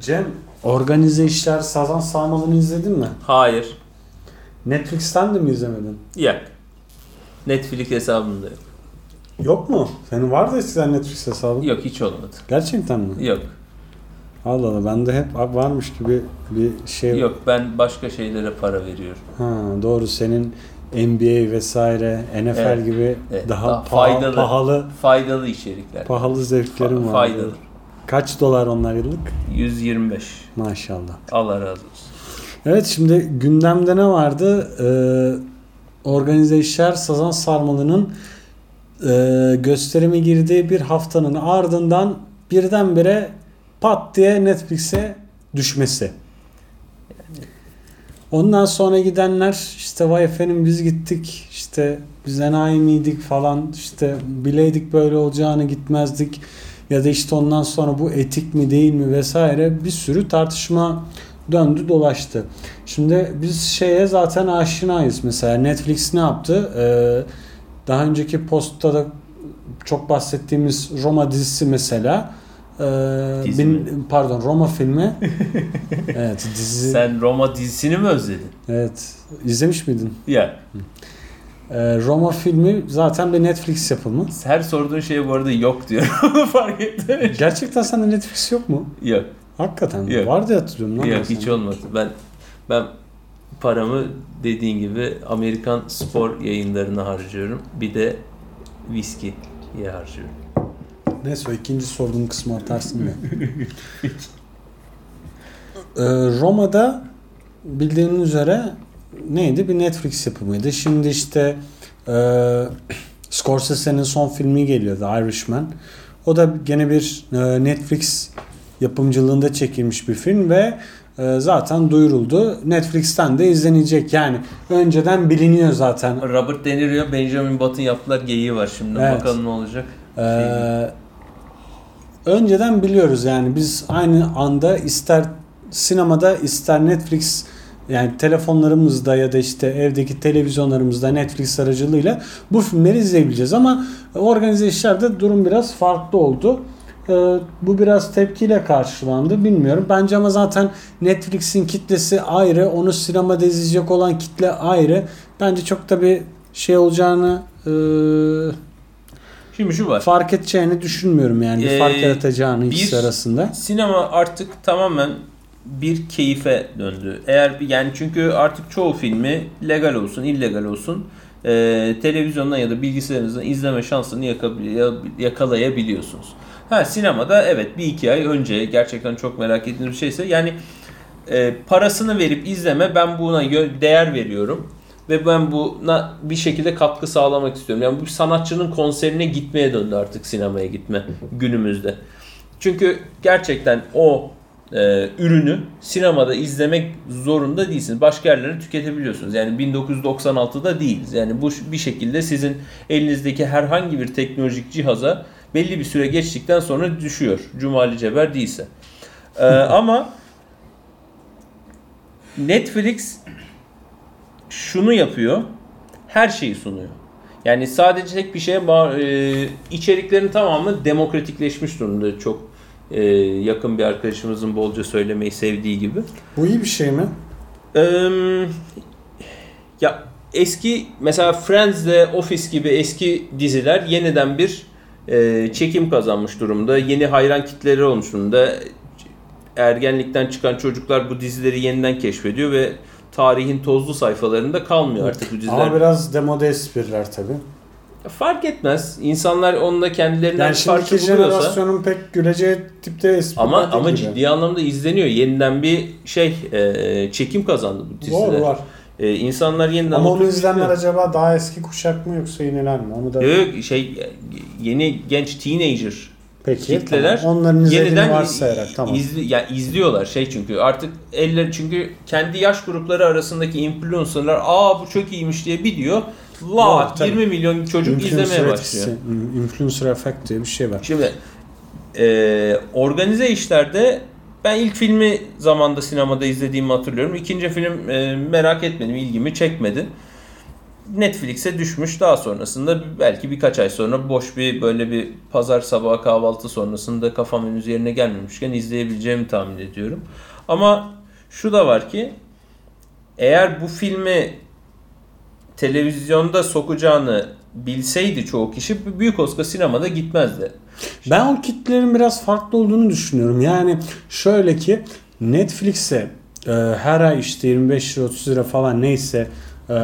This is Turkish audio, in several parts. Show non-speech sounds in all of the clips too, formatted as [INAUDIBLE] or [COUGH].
Cem organize işler Sazan Sarmalı'nı izledin mi? Hayır. Netflix'ten de mi izlemedin? Yok. Netflix hesabımda yok. Yok mu? Senin var da eskiden Netflix hesabın. Yok hiç olmadı. Gerçekten mi? Yok. Allah Allah bende hep varmış gibi bir şey. Yok ben başka şeylere para veriyorum. Ha, doğru senin NBA vesaire NFL Evet, gibi evet. daha, Daha paha- faydalı. pahalı Faydalı içerikler. pahalı zevklerim Fa- var. faydalı. Kaç dolar onlar yıllık? 125. Maşallah. Allah razı olsun. Evet şimdi gündemde ne vardı? Ee, organize işler Sazan Sarmalı'nın e, gösterime girdiği bir haftanın ardından birdenbire pat diye Netflix'e düşmesi. Ondan sonra gidenler işte vay efendim biz gittik işte biz enayi miydik falan işte bileydik böyle olacağını gitmezdik ya da işte ondan sonra bu etik mi değil mi vesaire bir sürü tartışma döndü dolaştı. Şimdi biz şeye zaten aşinayız mesela Netflix ne yaptı? Ee, daha önceki postta da çok bahsettiğimiz Roma dizisi mesela ee, bin- pardon Roma filmi [LAUGHS] evet dizi Sen Roma dizisini mi özledin? evet izlemiş miydin? Ya. Ee, Roma filmi zaten bir Netflix yapımı. Her sorduğun şey bu arada yok diyor. Onu [LAUGHS] fark ettim. Gerçekten sende Netflix yok mu? Yok. Hakikaten? Yok. Var diye hatırlıyorum. lan Yok hiç olmadı. Ben ben paramı dediğin gibi Amerikan spor yayınlarına harcıyorum. Bir de viskiye harcıyorum. Neyse o ikinci sorduğum kısmı atarsın ya. [LAUGHS] Ee, Roma'da bildiğin üzere neydi? Bir Netflix yapımıydı. Şimdi işte e, Scorsese'nin son filmi geliyor The Irishman. O da gene bir e, Netflix yapımcılığında çekilmiş bir film ve e, zaten duyuruldu. Netflix'ten de izlenecek. Yani önceden biliniyor zaten. Robert De Niro, Benjamin Button yaptılar geyiği var şimdi. Evet. Bakalım ne olacak. Ee, önceden biliyoruz yani biz aynı anda ister sinemada ister Netflix yani telefonlarımızda ya da işte evdeki televizyonlarımızda Netflix aracılığıyla bu filmleri izleyebileceğiz ama organize işlerde durum biraz farklı oldu. Ee, bu biraz tepkiyle karşılandı bilmiyorum. Bence ama zaten Netflix'in kitlesi ayrı. Onu sinemada izleyecek olan kitle ayrı. Bence çok da bir şey olacağını e, Şimdi şu var. fark edeceğini düşünmüyorum yani bir Ee, fark yaratacağını ikisi arasında. Sinema artık tamamen bir keyfe döndü. Eğer yani çünkü artık çoğu filmi legal olsun, illegal olsun e, televizyondan ya da bilgisayarınızdan izleme şansını yaka- yakalayabiliyorsunuz. Ha sinemada evet bir iki ay önce gerçekten çok merak ettiğiniz bir şeyse yani e, parasını verip izleme ben buna değer veriyorum ve ben buna bir şekilde katkı sağlamak istiyorum. Yani bu sanatçının konserine gitmeye döndü artık sinemaya gitme günümüzde. Çünkü gerçekten o e, ürünü sinemada izlemek zorunda değilsiniz. Başka yerlere tüketebiliyorsunuz. Yani 1996'da değiliz. Yani bu bir şekilde sizin elinizdeki herhangi bir teknolojik cihaza belli bir süre geçtikten sonra düşüyor. Cumali Ceber değilse. E, [LAUGHS] ama Netflix şunu yapıyor. Her şeyi sunuyor. Yani sadece tek bir şeye e, içeriklerin tamamı demokratikleşmiş durumda. Çok e, yakın bir arkadaşımızın bolca söylemeyi sevdiği gibi. Bu iyi bir şey mi? Eee, ya eski mesela Friends ve Office gibi eski diziler yeniden bir e, çekim kazanmış durumda. Yeni hayran kitleleri olmuş durumda. Ergenlikten çıkan çocuklar bu dizileri yeniden keşfediyor ve tarihin tozlu sayfalarında kalmıyor artık bu diziler. Ama biraz demode espriler tabi. Fark etmez. İnsanlar onunla kendilerinden Yani şimdiki buluyorsa. jenerasyonun pek güleceği tipte espriler Ama ama gibi. ciddi anlamda izleniyor. Yeniden bir şey e, çekim kazandı bu diziler. Doğru var. E, insanlar yeniden Ama onu izleyenler acaba daha eski kuşak mı yoksa yeniler mi? Onu da Yok şey yeni genç teenager peki kitleler tamam. onların yeniden varsayarak tamam. izli, ya izliyorlar şey çünkü artık eller çünkü kendi yaş grupları arasındaki influencerlar aa bu çok iyiymiş diye bir La tabii. 20 milyon çocuk Influencer izlemeye etkisi, başlıyor. Influencer effect diye bir şey var. Şimdi e, organize işlerde ben ilk filmi zamanda sinemada izlediğimi hatırlıyorum. İkinci film e, merak etmedim, ilgimi çekmedi. Netflix'e düşmüş. Daha sonrasında belki birkaç ay sonra boş bir böyle bir pazar sabahı kahvaltı sonrasında kafam henüz yerine gelmemişken izleyebileceğimi tahmin ediyorum. Ama şu da var ki eğer bu filmi televizyonda sokacağını bilseydi çoğu kişi büyük Oscar sinemada gitmezdi. Ben o kitlerin biraz farklı olduğunu düşünüyorum. Yani şöyle ki Netflix'e e, her ay işte 25 lira 30 lira falan neyse e,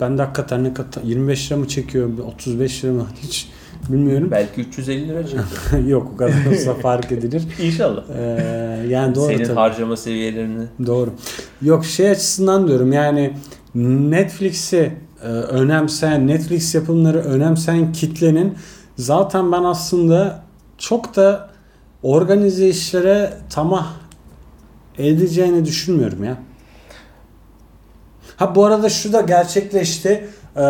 ben de hakikaten ne kadar 25 lira mı çekiyor 35 lira mı hiç bilmiyorum. Belki 350 lira çekiyor. [LAUGHS] Yok o kadar olsa fark edilir. [LAUGHS] İnşallah. E, yani doğru Senin tabii. harcama seviyelerini. Doğru. Yok şey açısından diyorum yani Netflix'i e, önemseyen, Netflix yapımları önemseyen kitlenin zaten ben aslında çok da organize işlere tamah edeceğini düşünmüyorum ya. Ha bu arada şu da gerçekleşti. Ee,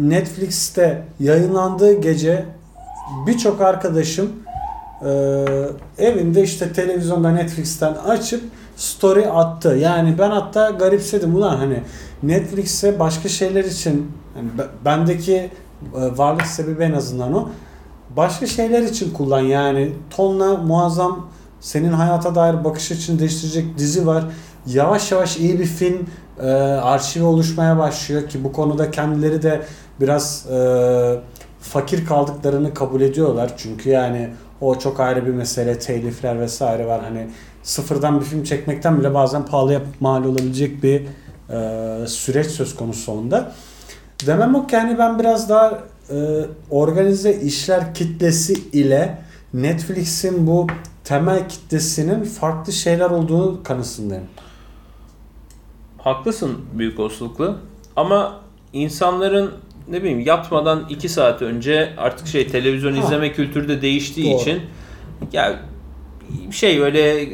Netflix'te yayınlandığı gece birçok arkadaşım e, evinde işte televizyonda Netflix'ten açıp story attı. Yani ben hatta garipsedim ulan hani Netflix'e başka şeyler için yani be- bendeki e, varlık sebebi en azından o. Başka şeyler için kullan yani tonla muazzam senin hayata dair bakış açını değiştirecek dizi var. Yavaş yavaş iyi bir film e, arşivi oluşmaya başlıyor ki bu konuda kendileri de biraz e, fakir kaldıklarını kabul ediyorlar. Çünkü yani o çok ayrı bir mesele. Telifler vesaire var. Hani sıfırdan bir film çekmekten bile bazen pahalıya mal olabilecek bir e, süreç söz konusu onda. Demem o ki yani ben biraz daha e, organize işler kitlesi ile Netflix'in bu temel kitlesinin farklı şeyler olduğunu kanısındayım. Haklısın büyük olasılıkla. Ama insanların ne bileyim yatmadan 2 saat önce artık şey televizyon Ha. izleme kültürü de değiştiği Doğru. için ya şey öyle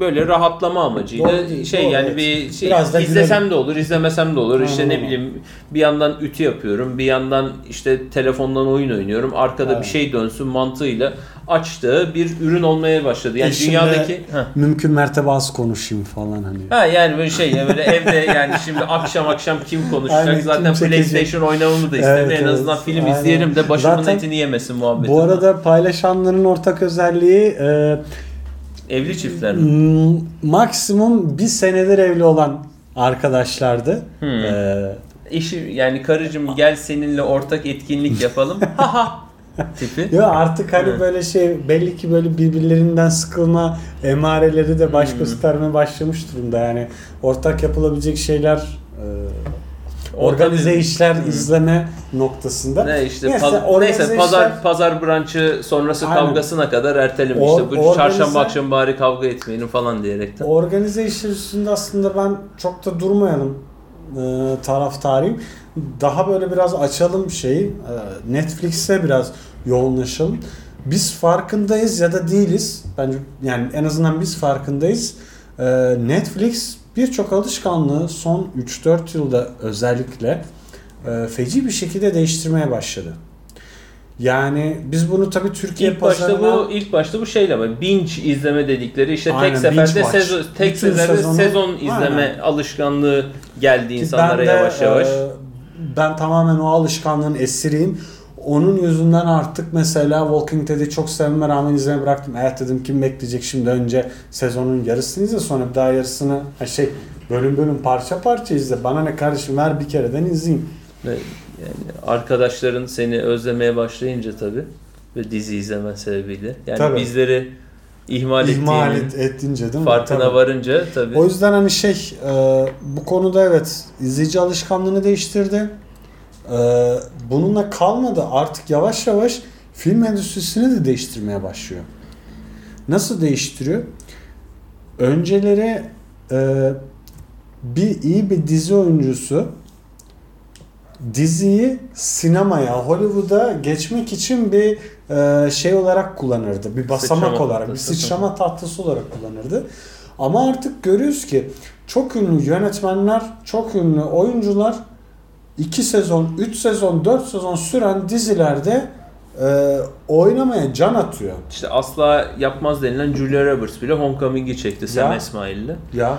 böyle rahatlama amacıyla Doğru değil, şey doğru, yani evet. bir şey Biraz da izlesem de olur, izlemesem de olur. işte ne bileyim bir yandan ütü yapıyorum, bir yandan işte telefondan oyun oynuyorum. Arkada Evet. bir şey dönsün mantığıyla açtığı bir ürün olmaya başladı. Yani Eşimle dünyadaki Heh. Mümkün mertebe az konuşayım falan hani. Ha yani böyle şey ya böyle evde yani şimdi akşam akşam kim konuşacak Aynen, kim zaten çekecek? PlayStation oynamamı da istemiyor Evet, en evet. azından film Aynen. izleyelim de başımın Zaten etini yemesin muhabbeti. Bu arada paylaşanların ortak özelliği e, evli çiftler mi? maksimum bir senedir evli olan arkadaşlardı. Hmm. E, Eşi yani karıcığım gel seninle ortak etkinlik yapalım. [LAUGHS] tipi. Ya artık hani Evet. böyle şey belli ki böyle birbirlerinden sıkılma emareleri de baş Hmm. göstermeye başlamış durumda yani ortak yapılabilecek şeyler e, organize işler Hmm. izleme noktasında. Ne işte Neyse, paz- neyse pazar işler- pazar branşı sonrası Aynen. kavgasına kadar ertelemiş Or- işte bu organize- çarşamba akşam bari kavga etmeyelim falan diyerekten. Organize işler üstünde aslında ben çok da durmayalım e, taraftarıyım. Daha böyle biraz açalım şeyi. E, Netflix'e biraz yoğunlaşalım. Biz farkındayız ya da değiliz. Bence yani en azından biz farkındayız. E, Netflix birçok alışkanlığı son 3-4 yılda özellikle e, feci bir şekilde değiştirmeye başladı. Yani biz bunu tabii Türkiye İlk başta pazarına- bu ilk başta bu şeyle. Binge izleme dedikleri işte Aynen, tek seferde sezon tek seferde sezonu- sezon izleme Aynen. alışkanlığı geldi Ki insanlara ben de, yavaş yavaş. e, ben tamamen o alışkanlığın esiriyim. Onun yüzünden artık mesela Walking Dead'i çok sevmeme rağmen izlemeyi bıraktım. Evet dedim kim bekleyecek şimdi önce sezonun yarısını izle sonra bir daha yarısını ha şey bölüm bölüm parça parça izle. Bana ne kardeşim ver bir kereden izleyeyim. Yani arkadaşların seni özlemeye başlayınca tabii ve dizi izleme sebebiyle. Yani Tabii. bizleri ihmal, İhmal ettiğinin et, ettince değil mi? farkına Tabii. varınca tabii. O yüzden hani şey e, bu konuda evet izleyici alışkanlığını değiştirdi. E, bununla kalmadı artık yavaş yavaş film endüstrisini de değiştirmeye başlıyor. Nasıl değiştiriyor? Önceleri e, bir iyi bir dizi oyuncusu diziyi sinemaya, Hollywood'a geçmek için bir e, şey olarak kullanırdı. Bir basamak Sıçrama olarak, bir tahtası. sıçrama tahtası olarak kullanırdı. Ama artık görüyoruz ki çok ünlü yönetmenler, çok ünlü oyuncular 2 sezon, 3 sezon, 4 sezon süren dizilerde e, oynamaya can atıyor. İşte asla yapmaz denilen Julia Roberts bile Homecoming'i çekti Sam Ya. Esmail'le. Ya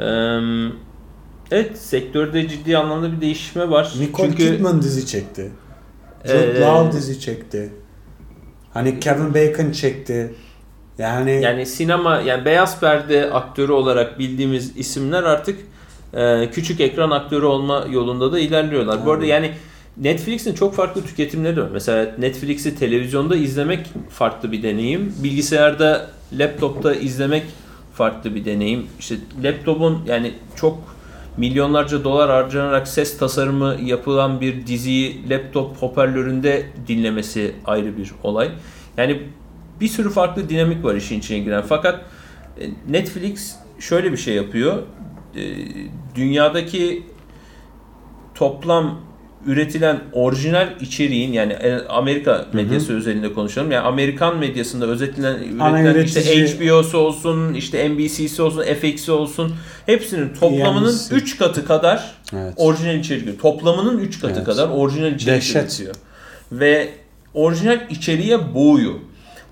Eee, Evet sektörde ciddi anlamda bir değişme var. Nicole Çünkü Kidman dizi çekti. Jude Ee, Law dizi çekti. Hani Kevin Bacon çekti. Yani, yani sinema yani beyaz perde aktörü olarak bildiğimiz isimler artık e, küçük ekran aktörü olma yolunda da ilerliyorlar. Bu arada yani Netflix'in çok farklı tüketimleri var. Mesela Netflix'i televizyonda izlemek farklı bir deneyim. Bilgisayarda, laptopta izlemek farklı bir deneyim. İşte laptopun yani çok milyonlarca dolar harcanarak ses tasarımı yapılan bir diziyi laptop hoparlöründe dinlemesi ayrı bir olay. Yani bir sürü farklı dinamik var işin içine giren. Fakat e, Netflix şöyle bir şey yapıyor. E, Dünyadaki toplam üretilen orijinal içeriğin yani e, Amerika medyası özelinde konuşalım. Yani Amerikan medyasında özetilen Ana üretilen işte HBO'su olsun, işte NBC'si olsun, FX'i olsun hepsinin toplamının TMC. 3 katı kadar Evet. orijinal içerik. Toplamının 3 katı Evet. kadar orijinal içerik Dehşet. üretiyor. Ve orijinal içeriğe boğuyor.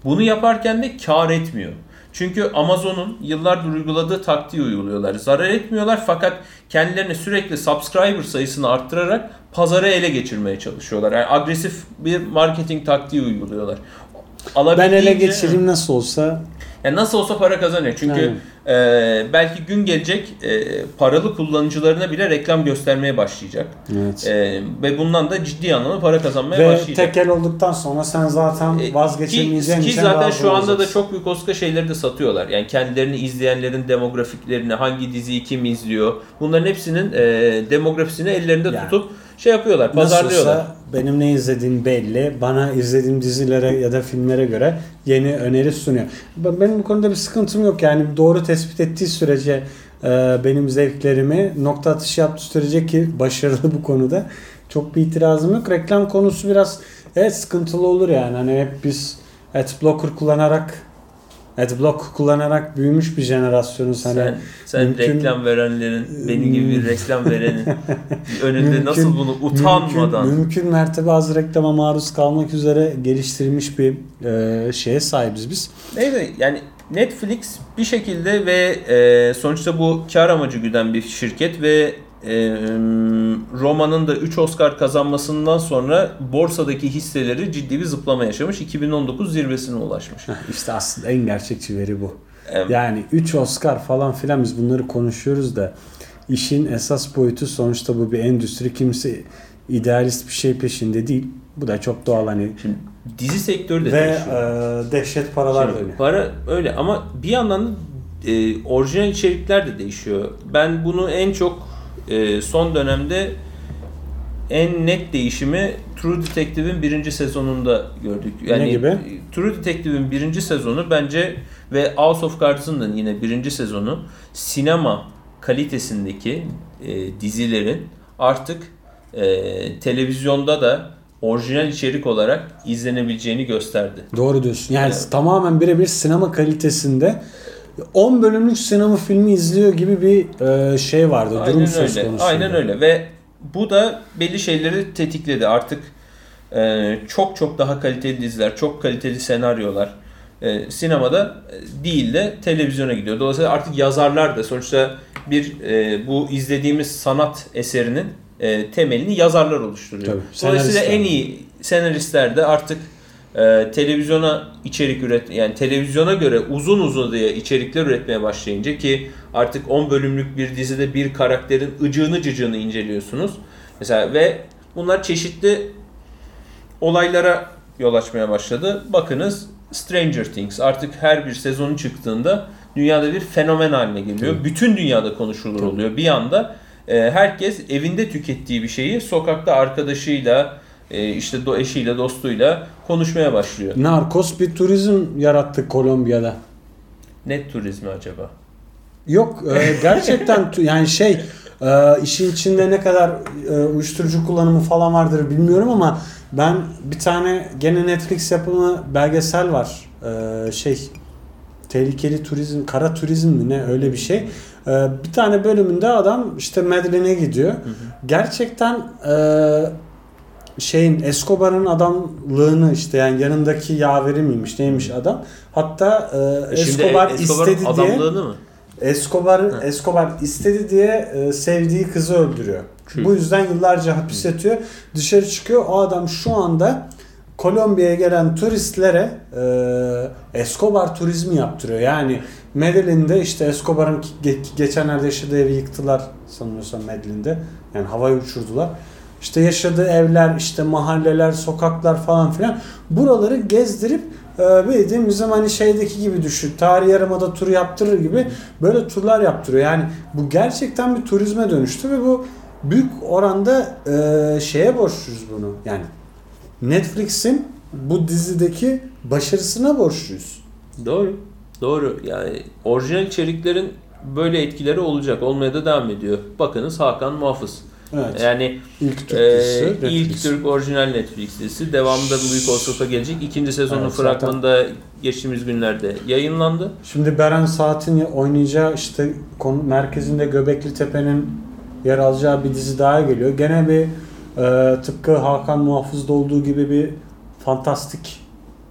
Bunu yaparken de kar etmiyor. Çünkü Amazon'un yıllardır uyguladığı taktiği uyguluyorlar. Zarar etmiyorlar fakat kendilerine sürekli subscriber sayısını arttırarak pazarı ele geçirmeye çalışıyorlar. Yani agresif bir marketing taktiği uyguluyorlar. ben ele geçireyim nasıl olsa. yani nasıl olsa para kazanıyor. Çünkü e, belki gün gelecek e, paralı kullanıcılarına bile reklam göstermeye başlayacak. Evet. E, ve bundan da ciddi anlamda para kazanmaya Ve başlayacak. tekel olduktan sonra sen zaten E, vazgeçemeyeceğin ki, ki zaten şu anda da olacaksın. çok büyük Oscar şeyleri de satıyorlar. Yani kendilerini izleyenlerin demografiklerini, hangi diziyi kim izliyor. Bunların hepsinin e, demografisini ellerinde Yani. tutup şey yapıyorlar, pazarlıyorlar. Nasılsa benim ne izlediğim belli. Bana izlediğim dizilere ya da filmlere göre yeni öneri sunuyor. Ben- Benim bu konuda bir sıkıntım yok. Yani doğru tespit ettiği sürece e, benim zevklerimi nokta atışı yaptığı sürece ki [LAUGHS] başarılı bu konuda çok bir itirazım yok. Reklam konusu biraz evet sıkıntılı olur yani. Hani hep biz adblocker kullanarak adblock kullanarak büyümüş bir jenerasyonuz. Hani sen sen mümkün- reklam verenlerin, benim gibi bir reklam verenin [LAUGHS] önünde Mümkün- nasıl bunu utanmadan Mümkün, mümkün mertebe az reklama maruz kalmak üzere geliştirilmiş bir e, şeye sahibiz biz. Neyse yani Netflix bir şekilde ve e, sonuçta bu kar amacı güden bir şirket ve Roma'nın da 3 Oscar kazanmasından sonra borsadaki hisseleri ciddi bir zıplama yaşamış. 2019 zirvesine ulaşmış. İşte aslında en gerçekçi veri bu. Evet. Yani 3 Oscar falan filan biz bunları konuşuyoruz da işin esas boyutu sonuçta bu bir endüstri. Kimse idealist bir şey peşinde değil. Bu da çok doğal hani. Şimdi dizi sektörü de Ve değişiyor. e, dehşet paralar Şimdi dönüyor. Para öyle ama bir yandan da e, orijinal içerikler de değişiyor. Ben bunu en çok e, son dönemde en net değişimi True Detective'in birinci sezonunda gördük. Yani Ne gibi? True Detective'in birinci sezonu bence ve House of Cards'ın da yine birinci sezonu sinema kalitesindeki e, dizilerin artık e, televizyonda da orijinal içerik olarak izlenebileceğini gösterdi. Doğru diyorsun. Yani Evet. tamamen birebir sinema kalitesinde 10 bölümlük sinema filmi izliyor gibi bir e, şey vardı. Durum Aynen söz öyle. konusu. Aynen öyle ve bu da belli şeyleri tetikledi. Artık e, çok çok daha kaliteli diziler, çok kaliteli senaryolar e, sinemada değil de televizyona gidiyor. Dolayısıyla artık yazarlar da sonuçta bir e, bu izlediğimiz sanat eserinin e, temelini yazarlar oluşturuyor. Tabii, Dolayısıyla en iyi senaristler de artık e, televizyona içerik üret yani televizyona göre uzun uzun diye içerikler üretmeye başlayınca ki artık 10 bölümlük bir dizide bir karakterin ıcığını cıcığını inceliyorsunuz. Mesela ve bunlar çeşitli olaylara yol açmaya başladı. Bakınız Stranger Things artık her bir sezonu çıktığında dünyada bir fenomen haline geliyor. Tabii. Bütün dünyada konuşulur Tabii. oluyor. Bir anda e, herkes evinde tükettiği bir şeyi sokakta arkadaşıyla işte do eşiyle dostuyla konuşmaya başlıyor. Narkos bir turizm yarattı Kolombiya'da. Net turizmi acaba? Yok e, gerçekten [LAUGHS] yani şey e, işin içinde ne kadar e, uyuşturucu kullanımı falan vardır bilmiyorum ama ben bir tane gene Netflix yapımı belgesel var. E, şey tehlikeli turizm, kara turizm mi ne öyle bir şey. E, bir tane bölümünde adam işte Medellín'e gidiyor. Gerçekten e, şeyin Escobar'ın adamlığını işte yani yanındaki yaveri miymiş neymiş adam. Hatta e, E Şimdi Escobar Escobar'ın istedi diye adamlığını mı? Escobar Escobar istedi diye e, sevdiği kızı öldürüyor. True. Bu yüzden yıllarca hapis yatıyor. Dışarı çıkıyor. O adam şu anda Kolombiya'ya gelen turistlere e, Escobar turizmi yaptırıyor. Yani Medellin'de işte Escobar'ın ge- geçenlerde yaşadığı evi yıktılar sanıyorsam Medellin'de. Yani havaya uçurdular. İşte yaşadığı evler, işte mahalleler, sokaklar falan filan. Buraları gezdirip e, bildiğin bizim hani şeydeki gibi düşün. Tarihi Yarımada tur yaptırır gibi böyle turlar yaptırıyor. Yani bu gerçekten bir turizme dönüştü ve bu büyük oranda e, şeye borçluyuz bunu. Yani Netflix'in bu dizideki başarısına borçluyuz. Doğru. Doğru. Yani orijinal içeriklerin böyle etkileri olacak. Olmaya da devam ediyor. Bakınız Hakan Muhafız. Evet. Yani ilk Türk e, dizisi. ilk Netflix. Türk orijinal Netflix dizisi. Devamında Büyük Olasılıkla gelecek. İkinci sezonun Evet, zaten- fragmanı da geçtiğimiz günlerde yayınlandı. Şimdi Beren Saat'in oynayacağı işte konu merkezinde Göbekli Tepe'nin yer alacağı bir dizi daha geliyor. Gene bir e, tıpkı Hakan Muhafız'da olduğu gibi bir fantastik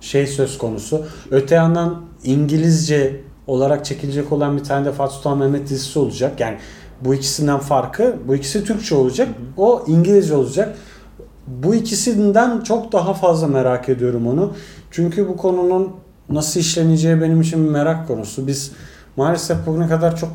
şey söz konusu. Öte yandan İngilizce olarak çekilecek olan bir tane de Fatih Sultan Mehmet dizisi olacak. Yani bu ikisinden farkı bu ikisi Türkçe olacak. O İngilizce olacak. Bu ikisinden çok daha fazla merak ediyorum onu. Çünkü bu konunun nasıl işleneceği benim için bir merak konusu. Biz maalesef bugüne kadar çok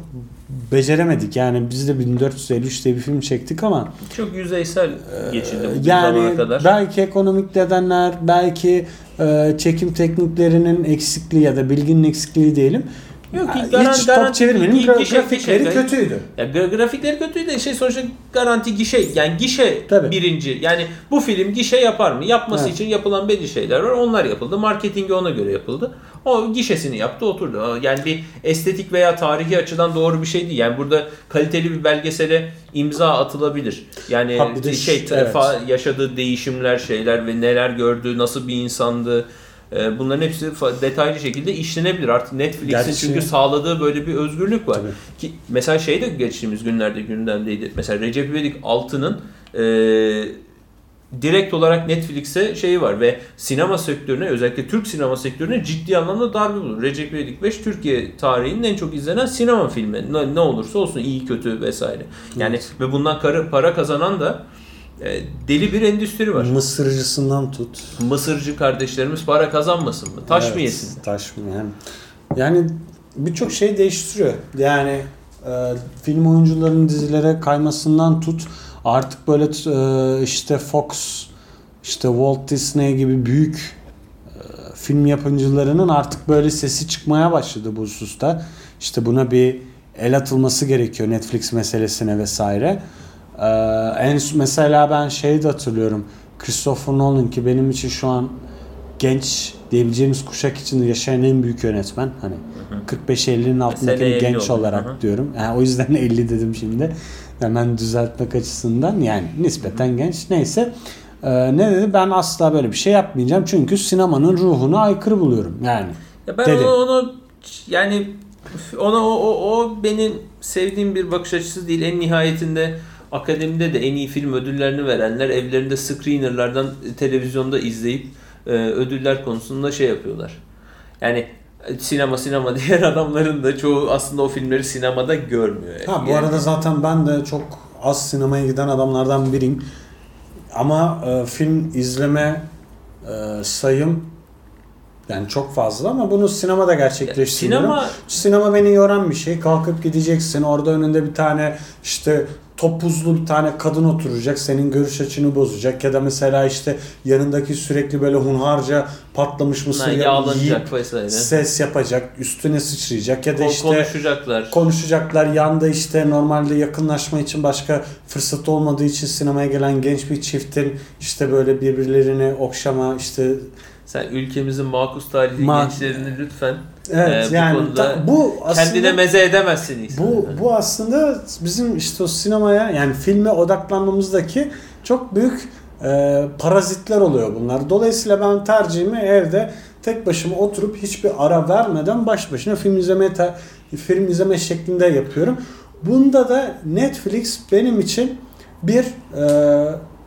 beceremedik. Yani biz de 1453 diye bir film çektik ama Çok yüzeysel geçildi bu yani zamana kadar. belki ekonomik nedenler, belki e, çekim tekniklerinin eksikliği ya da bilginin eksikliği diyelim. Yok ki Hiç garan- top garanti çevirmenin gi- gişe- grafikleri gişe- kötüydü. Ya gra- grafikleri kötüydü de şey sonuçta garanti gişe yani gişe Tabii. birinci. Yani bu film gişe yapar mı? Yapması Evet. için yapılan belli şeyler var. Onlar yapıldı. Marketingi ona göre yapıldı. O gişesini yaptı oturdu. Yani bir estetik veya tarihi açıdan doğru bir şey değil. Yani burada kaliteli bir belgesele imza atılabilir. Yani Ha, şey evet. yaşadığı değişimler şeyler ve neler gördüğü nasıl bir insandı. E, Bunların hepsi detaylı şekilde işlenebilir. Artık Netflix'in Gerçi- çünkü sağladığı böyle bir özgürlük var. Tabii. Ki mesela şey de geçtiğimiz günlerde gündemdeydi. Mesela Recep İvedik 6'nın e, direkt olarak Netflix'e şeyi var ve sinema sektörüne özellikle Türk sinema sektörüne ciddi anlamda darbe bulur. Recep İvedik 5 Türkiye tarihinin en çok izlenen sinema filmi. Ne, ne olursa olsun iyi kötü vesaire. Yani Evet. ve bundan para kazanan da deli bir endüstri var. Mısırcısından tut. Mısırcı kardeşlerimiz para kazanmasın mı? Taş mı Evet, yesin? Taş mı yani. Yani birçok şey değiştiriyor. Yani e, film oyuncularının dizilere kaymasından tut artık böyle e, işte Fox işte Walt Disney gibi büyük e, film yapımcılarının artık böyle sesi çıkmaya başladı bu hususta. İşte buna bir el atılması gerekiyor Netflix meselesine vesaire. Ee, en mesela ben şeyi de hatırlıyorum. Christopher Nolan ki benim için şu an genç diyebileceğimiz kuşak içinde yaşayan en büyük yönetmen. Hani 45-50'nin altındaki Mesele 50 genç olur. olarak Hı hı. diyorum. Yani o yüzden [LAUGHS] 50 dedim şimdi. Hemen düzeltmek açısından yani nispeten genç. Neyse. Ee, ne dedi? Ben asla böyle bir şey yapmayacağım. Çünkü sinemanın ruhuna aykırı buluyorum. Yani. Ya ben Dedi. onu, onu yani ona o, o, o benim sevdiğim bir bakış açısı değil. En nihayetinde akademide de en iyi film ödüllerini verenler evlerinde screenerlardan e, televizyonda izleyip e, ödüller konusunda şey yapıyorlar. Yani e, sinema sinema [LAUGHS] diğer adamların da çoğu aslında o filmleri sinemada görmüyor. Ha bu Yani. arada zaten ben de çok az sinemaya giden adamlardan biriyim. Ama e, film izleme e, sayım yani çok fazla ama bunu sinemada gerçekleştiriyorum. Sinema Sinema beni yoran bir şey. Kalkıp gideceksin. Orada önünde bir tane işte topuzlu bir tane kadın oturacak. Senin görüş açını bozacak. Ya da mesela işte yanındaki sürekli böyle hunharca patlamış mısır ha, yiyip vesaire. ses yapacak. Üstüne sıçrayacak. Ya da Ko- işte konuşacaklar. konuşacaklar. Yanda işte normalde yakınlaşma için başka fırsat olmadığı için sinemaya gelen genç bir çiftin işte böyle birbirlerini okşama işte Sen ülkemizin makus talihli Ma- gençlerini lütfen evet Ee, bu yani konuda ta- bu aslında kendine meze edemezsin bu insanları. bu aslında bizim işte o sinemaya yani filme odaklanmamızdaki çok büyük e, parazitler oluyor bunlar. Dolayısıyla ben tercihimi evde tek başıma oturup hiçbir ara vermeden baş başına film izlemeye te- film izleme şeklinde yapıyorum. Bunda da Netflix benim için bir e,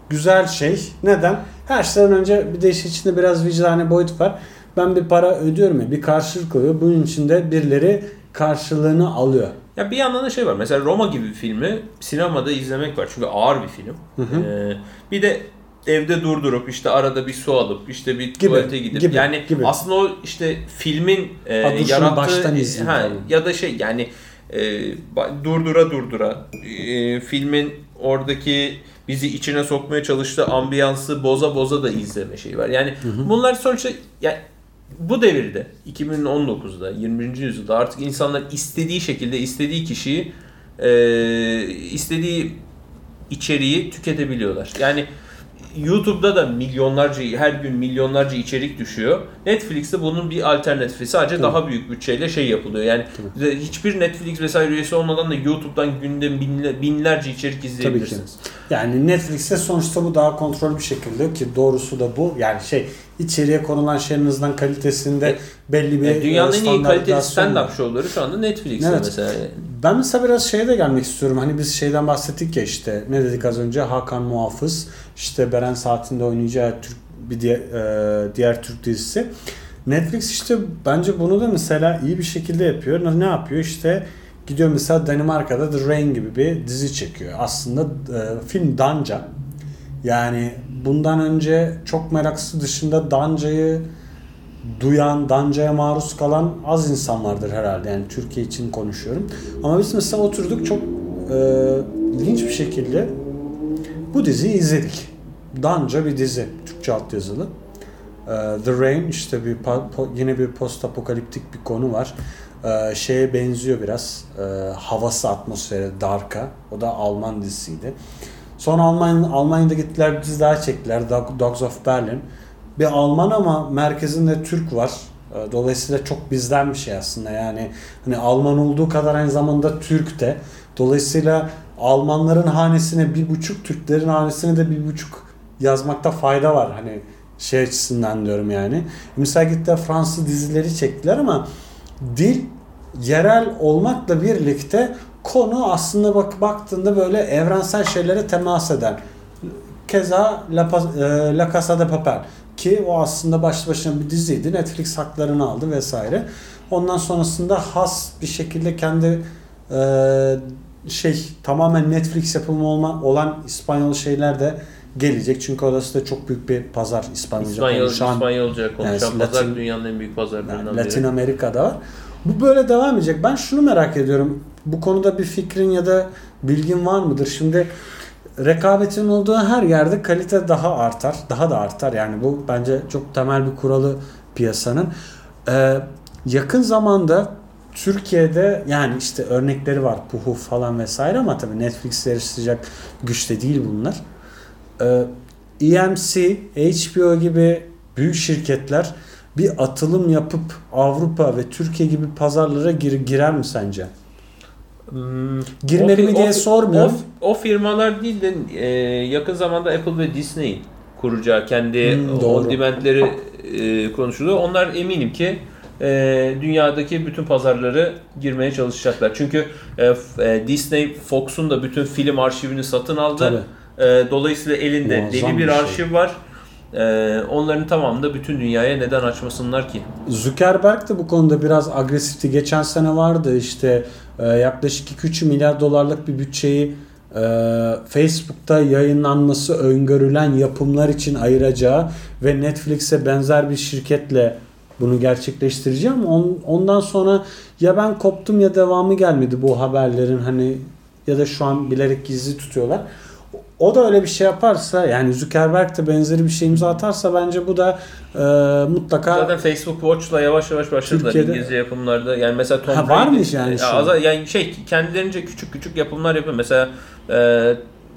güzel şey. Neden? Her şeyden önce bir de işin içinde biraz vicdani boyut var. Ben bir para ödüyorum ya bir karşılık oluyor. Bunun için de birileri karşılığını alıyor. Ya bir yandan da şey var. Mesela Roma gibi bir filmi sinemada izlemek var. Çünkü ağır bir film. Ee, bir de evde durdurup işte arada bir su alıp işte bir Gibi, tuvalete gidip gibi, yani gibi. aslında o işte filmin e, yarattığı baştan izleyeyim ha, ya da şey yani e, durdura durdura e, filmin oradaki bizi içine sokmaya çalıştığı ambiyansı boza boza da izleme şeyi var. Yani bunlar sonuçta yani bu devirde 2019'da 21. yüzyılda artık insanlar istediği şekilde istediği kişiyi e, istediği içeriği tüketebiliyorlar. Yani YouTube'da da milyonlarca her gün milyonlarca içerik düşüyor. Netflix'te bunun bir alternatifi. Sadece Tabii. daha büyük bütçeyle şey yapılıyor. Yani de- hiçbir Netflix vesaire üyesi olmadan da YouTube'dan günde binle- binlerce içerik Tabii ki. izleyebilirsiniz. Yani Netflix'te sonuçta bu daha kontrol bir şekilde ki doğrusu da bu. Yani şey içeriye konulan şeyin hızdan kalitesinde belli bir Yani dünyanın e, en iyi kaliteli stand-up show'ları şu anda Netflix'te Evet. mesela. Ben mesela biraz şeye de gelmek istiyorum. Hani biz şeyden bahsettik ya işte ne dedik az önce Hakan Muhafız işte Beren Saatinde oynayacağı Türk bir diğer, e, diğer Türk dizisi. Netflix işte bence bunu da mesela iyi bir şekilde yapıyor. Ne yapıyor? İşte gidiyor mesela Danimarka'da The Rain gibi bir dizi çekiyor. Aslında e, film Danca. Yani bundan önce çok meraklısı dışında Danca'yı duyan, Danca'ya maruz kalan az insan vardır herhalde. Yani Türkiye için konuşuyorum. Ama biz mesela oturduk çok e, ilginç bir şekilde bu diziyi izledik. Danca bir dizi. Türkçe altyazılı. E, The Rain işte bir yine bir post apokaliptik bir konu var. E, şeye benziyor biraz. E, havası atmosferi Dark'a. O da Alman dizisiydi. Sonra Almanya, Almanya'da gittiler dizi daha çektiler. Dog- Dogs of Berlin. Bir Alman ama merkezinde Türk var. E, Dolayısıyla çok bizden bir şey aslında. Yani hani Alman olduğu kadar aynı zamanda Türk de. Dolayısıyla Almanların hanesine bir buçuk, Türklerin hanesine de bir buçuk yazmakta fayda var. Hani şey açısından diyorum yani. Mesela gittiler Fransız dizileri çektiler ama dil yerel olmakla birlikte konu aslında bak baktığında böyle evrensel şeylere temas eden. Keza La, e, La Casa de Papel ki o aslında başlı başına bir diziydi. Netflix haklarını aldı vesaire. Ondan sonrasında has bir şekilde kendi e, şey tamamen Netflix yapımı olma, olan İspanyol şeyler de gelecek. Çünkü orası da çok büyük bir pazar İspanyolca İspanyol, konuşan. İspanyolca konuşan Yani pazar Latin- dünyanın en büyük pazarlarından Yani biri. Latin Amerika'da var. Bu böyle devam edecek. Ben şunu merak ediyorum. Bu konuda bir fikrin ya da bilgin var mıdır? Şimdi rekabetin olduğu her yerde kalite daha artar. Daha da artar. Yani bu bence çok temel bir kuralı piyasanın. Ee, yakın zamanda Türkiye'de yani işte örnekleri var. Puhu falan vesaire ama tabii Netflix'le yarışacak güçte değil bunlar. Ee, EMC, HBO gibi büyük şirketler bir atılım yapıp Avrupa ve Türkiye gibi pazarlara gir, girer mi sence? Hmm, Girmeli o mi diye o sormuyorum. O, o firmalar değil de e, yakın zamanda Apple ve Disney kuracağı kendi Hmm, on doğru. demand'leri e, konuşuluyor. Onlar eminim ki e, dünyadaki bütün pazarları girmeye çalışacaklar. Çünkü e, e, Disney Fox'un da bütün film arşivini satın aldı. Tabii. E, dolayısıyla elinde Muazzam deli bir, bir şey. arşiv var. E, onların tamamını da bütün dünyaya neden açmasınlar ki? Zuckerberg de bu konuda biraz agresifti. Geçen sene vardı işte e, yaklaşık 2-3 milyar dolarlık bir bütçeyi e, Facebook'ta yayınlanması öngörülen yapımlar için ayıracağı ve Netflix'e benzer bir şirketle bunu gerçekleştireceğim. On, ondan sonra ya ben koptum ya devamı gelmedi bu haberlerin hani ya da şu an bilerek gizli tutuyorlar. O da öyle bir şey yaparsa yani Zuckerberg de benzeri bir şey imza atarsa bence bu da e, mutlaka Zaten Facebook Watch'la yavaş yavaş başladılar Türkiye'de- İngilizce yapımlarda. Yani mesela Tom Ha, Brady- varmış yani şu yani şey kendilerince küçük küçük yapımlar yapıyor. Mesela e,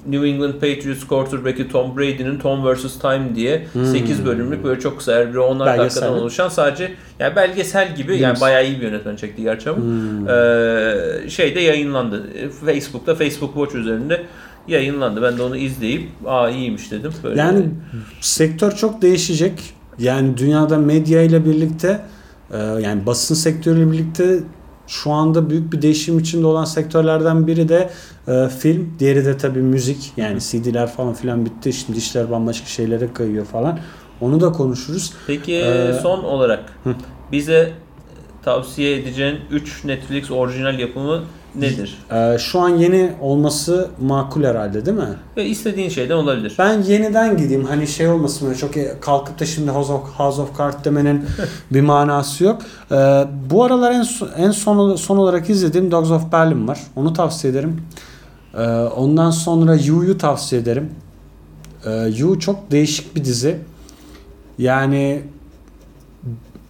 New England Patriots quarterback'i Tom Brady'nin Tom vs. Time diye 8 bölümlük böyle çok kısa biri 10'ar Hmm. Belgesel dakikadan mi? oluşan sadece yani belgesel gibi yani Bilmiyorum. bayağı iyi bir yönetmen çekti gerçi ama Hmm. e, şeyde yayınlandı. E, Facebook'ta Facebook Watch üzerinde yayınlandı. Ben de onu izleyip aa iyiymiş dedim. Böyle Yani sektör çok değişecek. Yani dünyada medya ile birlikte e, yani basın sektörüyle birlikte şu anda büyük bir değişim içinde olan sektörlerden biri de e, film. Diğeri de tabii müzik. Yani CD'ler falan filan bitti. Şimdi işler bambaşka şeylere kayıyor falan. Onu da konuşuruz. Peki Ee, son olarak Hı. bize tavsiye edeceğin 3 Netflix orijinal yapımı nedir? Ee, şu an yeni olması makul herhalde değil mi? Ve istediğin şeyden olabilir. Ben yeniden gideyim. Hani şey olmasın böyle çok e, kalkıp da şimdi House of, House of Cards demenin [LAUGHS] bir manası yok. Ee, bu aralar en, en son, son olarak izlediğim Dogs of Berlin var. Onu tavsiye ederim. Ee, ondan sonra You'yu tavsiye ederim. Ee, You çok değişik bir dizi. Yani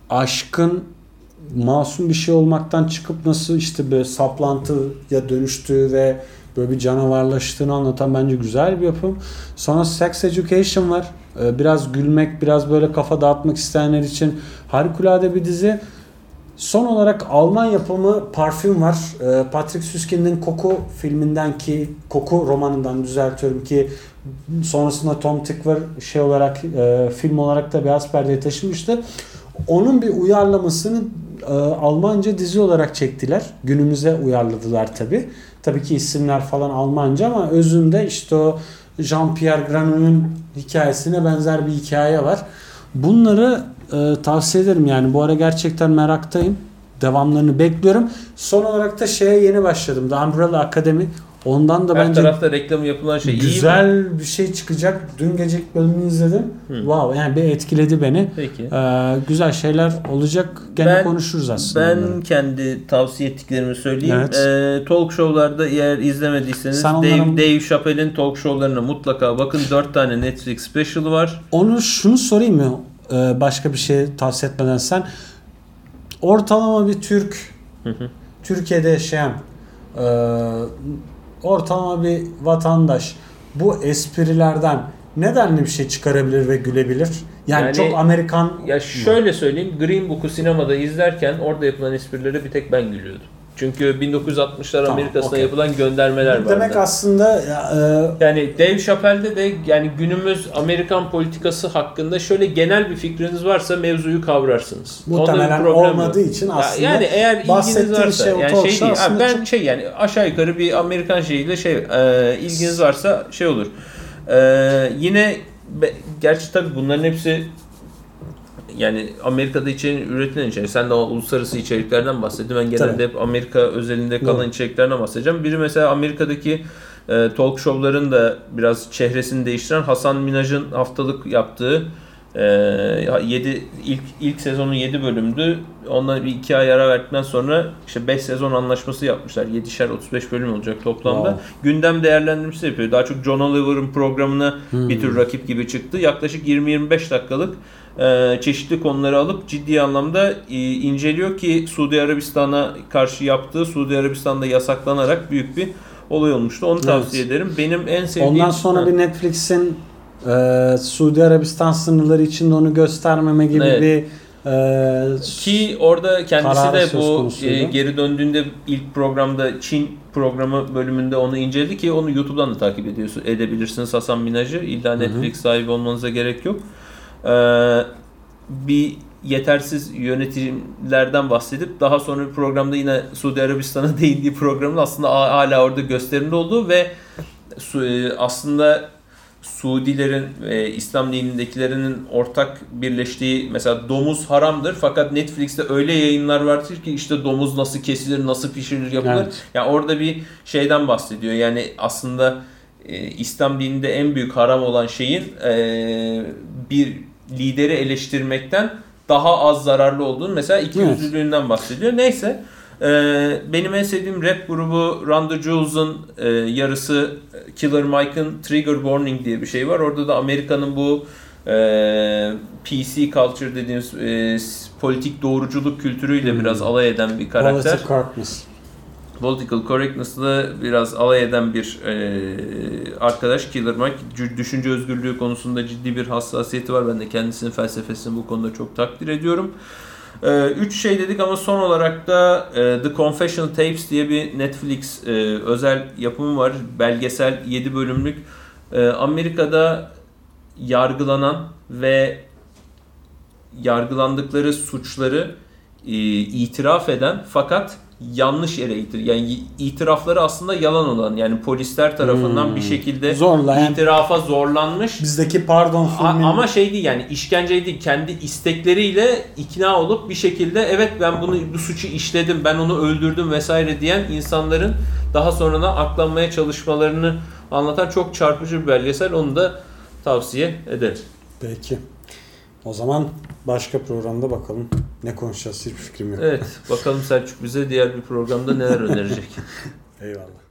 aşkın masum bir şey olmaktan çıkıp nasıl işte böyle saplantıya dönüştüğü ve böyle bir canavarlaştığını anlatan bence güzel bir yapım. Sonra Sex Education var. Ee, Biraz gülmek, biraz böyle kafa dağıtmak isteyenler için harikulade bir dizi. Son olarak Alman yapımı Parfüm var. Ee, Patrick Süskind'in Koku filminden ki Koku romanından düzeltiyorum ki sonrasında Tom Tykwer şey olarak e, film olarak da Beyaz Perde'ye taşımıştı. Onun bir uyarlamasını e, Almanca dizi olarak çektiler. Günümüze uyarladılar tabi. Tabii ki isimler falan Almanca ama özünde işte o Jean-Pierre Granon'un hikayesine benzer bir hikaye var. Bunları e, tavsiye ederim yani bu ara gerçekten meraktayım. Devamlarını bekliyorum. Son olarak da şeye yeni başladım. The Umbrella Academy. Ondan da Her bence tarafta reklamı yapılan şey iyi mi? güzel bir şey çıkacak. Dün gece ilk bölümünü izledim. Hı. Wow yani bir etkiledi beni. Peki. Ee, güzel şeyler olacak. Gene Ben- konuşuruz aslında. Ben onları. kendi tavsiye ettiklerimi söyleyeyim. Evet. Ee, talk show'larda eğer izlemediyseniz Sen Dave, onların- Dave Chappelle'in talk show'larına mutlaka bakın. 4 tane Netflix special var. Onu şunu sorayım mı? Ee, başka bir şey tavsiye etmeden sen. Ortalama bir Türk Hı hı. Türkiye'de yaşayan e, ortalama bir vatandaş bu esprilerden ne denli bir şey çıkarabilir ve gülebilir? Yani, Yani- çok Amerikan Ya şöyle söyleyeyim. Green Book'u sinemada izlerken orada yapılan esprilere bir tek ben gülüyordum. Çünkü 1960'lar Tamam, Amerika'sına okey. yapılan göndermeler vardı. demek aslında e, Yani Dave Chappelle'de de yani günümüz Amerikan politikası hakkında şöyle genel bir fikriniz varsa mevzuyu kavrarsınız. Muhtemelen problem yok. olmadığı için Ya aslında yani eğer ilginiz varsa şey yani şey değil. Aslında ben çok- şey yani aşağı yukarı bir Amerikan şeyiyle şey e, ilginiz varsa şey olur. E, yine be- gerçi tabii bunların hepsi yani Amerika'da içeriğin üretilen içerik. Sen de o uluslararası içeriklerden bahsettin. Ben genelde Tabii. hep Amerika özelinde kalan Doğru. içeriklerden bahsedeceğim. Biri mesela Amerika'daki e, talk show'ların da biraz çehresini değiştiren Hasan Minaj'ın haftalık yaptığı e, 7 ilk ilk sezonun 7 bölümdü. Ondan bir iki ay ara verdikten sonra işte 5 sezon anlaşması yapmışlar. 7'şer 35 bölüm olacak toplamda. Wow. Gündem değerlendirmesi yapıyor. Daha çok John Oliver'ın programına Hmm. bir tür rakip gibi çıktı. Yaklaşık 20-25 dakikalık çeşitli konuları alıp ciddi anlamda e, inceliyor ki Suudi Arabistan'a karşı yaptığı Suudi Arabistan'da yasaklanarak büyük bir olay olmuştu. Onu Evet. tavsiye ederim. Benim en sevdiğim... Ondan sonra Ha. bir Netflix'in e, Suudi Arabistan sınırları içinde onu göstermeme gibi Evet. bir e, Ki orada kendisi de bu e, geri döndüğünde ilk programda Çin programı bölümünde onu inceledi ki onu YouTube'dan da takip ediyorsun edebilirsiniz Hasan Minaj'ı. İlla Netflix sahibi olmanıza gerek yok. Ee, bir yetersiz yönetimlerden bahsedip daha sonra bir programda yine Suudi Arabistan'a [LAUGHS] değindiği programın aslında hala orada gösterimde olduğu ve e, aslında Suudilerin ve İslam dinindekilerinin ortak birleştiği mesela domuz haramdır fakat Netflix'te öyle yayınlar vardır ki işte domuz nasıl kesilir, nasıl pişirilir yapılır. Evet. Yani orada bir şeyden bahsediyor. Yani aslında e, İslam dininde en büyük haram olan şeyin e, bir lideri eleştirmekten daha az zararlı olduğunu mesela iki Evet. yüzlülüğünden bahsediyor. Neyse e, benim en sevdiğim rap grubu Run the Jewels'ın e, yarısı Killer Mike'ın Trigger Warning diye bir şey var. Orada da Amerika'nın bu e, PC culture dediğimiz e, politik doğruculuk kültürüyle Hmm. biraz alay eden bir karakter. Politic correctness. Political correctness'la biraz alay eden bir e, arkadaş Killer Mike. Cü- Düşünce özgürlüğü konusunda ciddi bir hassasiyeti var. Ben de kendisinin felsefesini bu konuda çok takdir ediyorum. E, üç şey dedik ama son olarak da e, The Confessional Tapes diye bir Netflix e, özel yapımı var. Belgesel 7 bölümlük. E, Amerika'da yargılanan ve yargılandıkları suçları e, itiraf eden fakat yanlış yere itir yani itirafları aslında yalan olan yani polisler tarafından Hmm. bir şekilde Zorla yani itirafa zorlanmış. bizdeki pardon filmi ama şey değil yani işkence değil kendi istekleriyle ikna olup bir şekilde evet ben bunu bu suçu işledim ben onu öldürdüm vesaire diyen insanların daha sonradan aklanmaya çalışmalarını anlatan çok çarpıcı bir belgesel onu da tavsiye ederim. Peki. O zaman başka programda bakalım ne konuşacağız hiçbir fikrim yok. Evet bakalım Selçuk bize diğer bir programda neler [LAUGHS] önerecek. Eyvallah.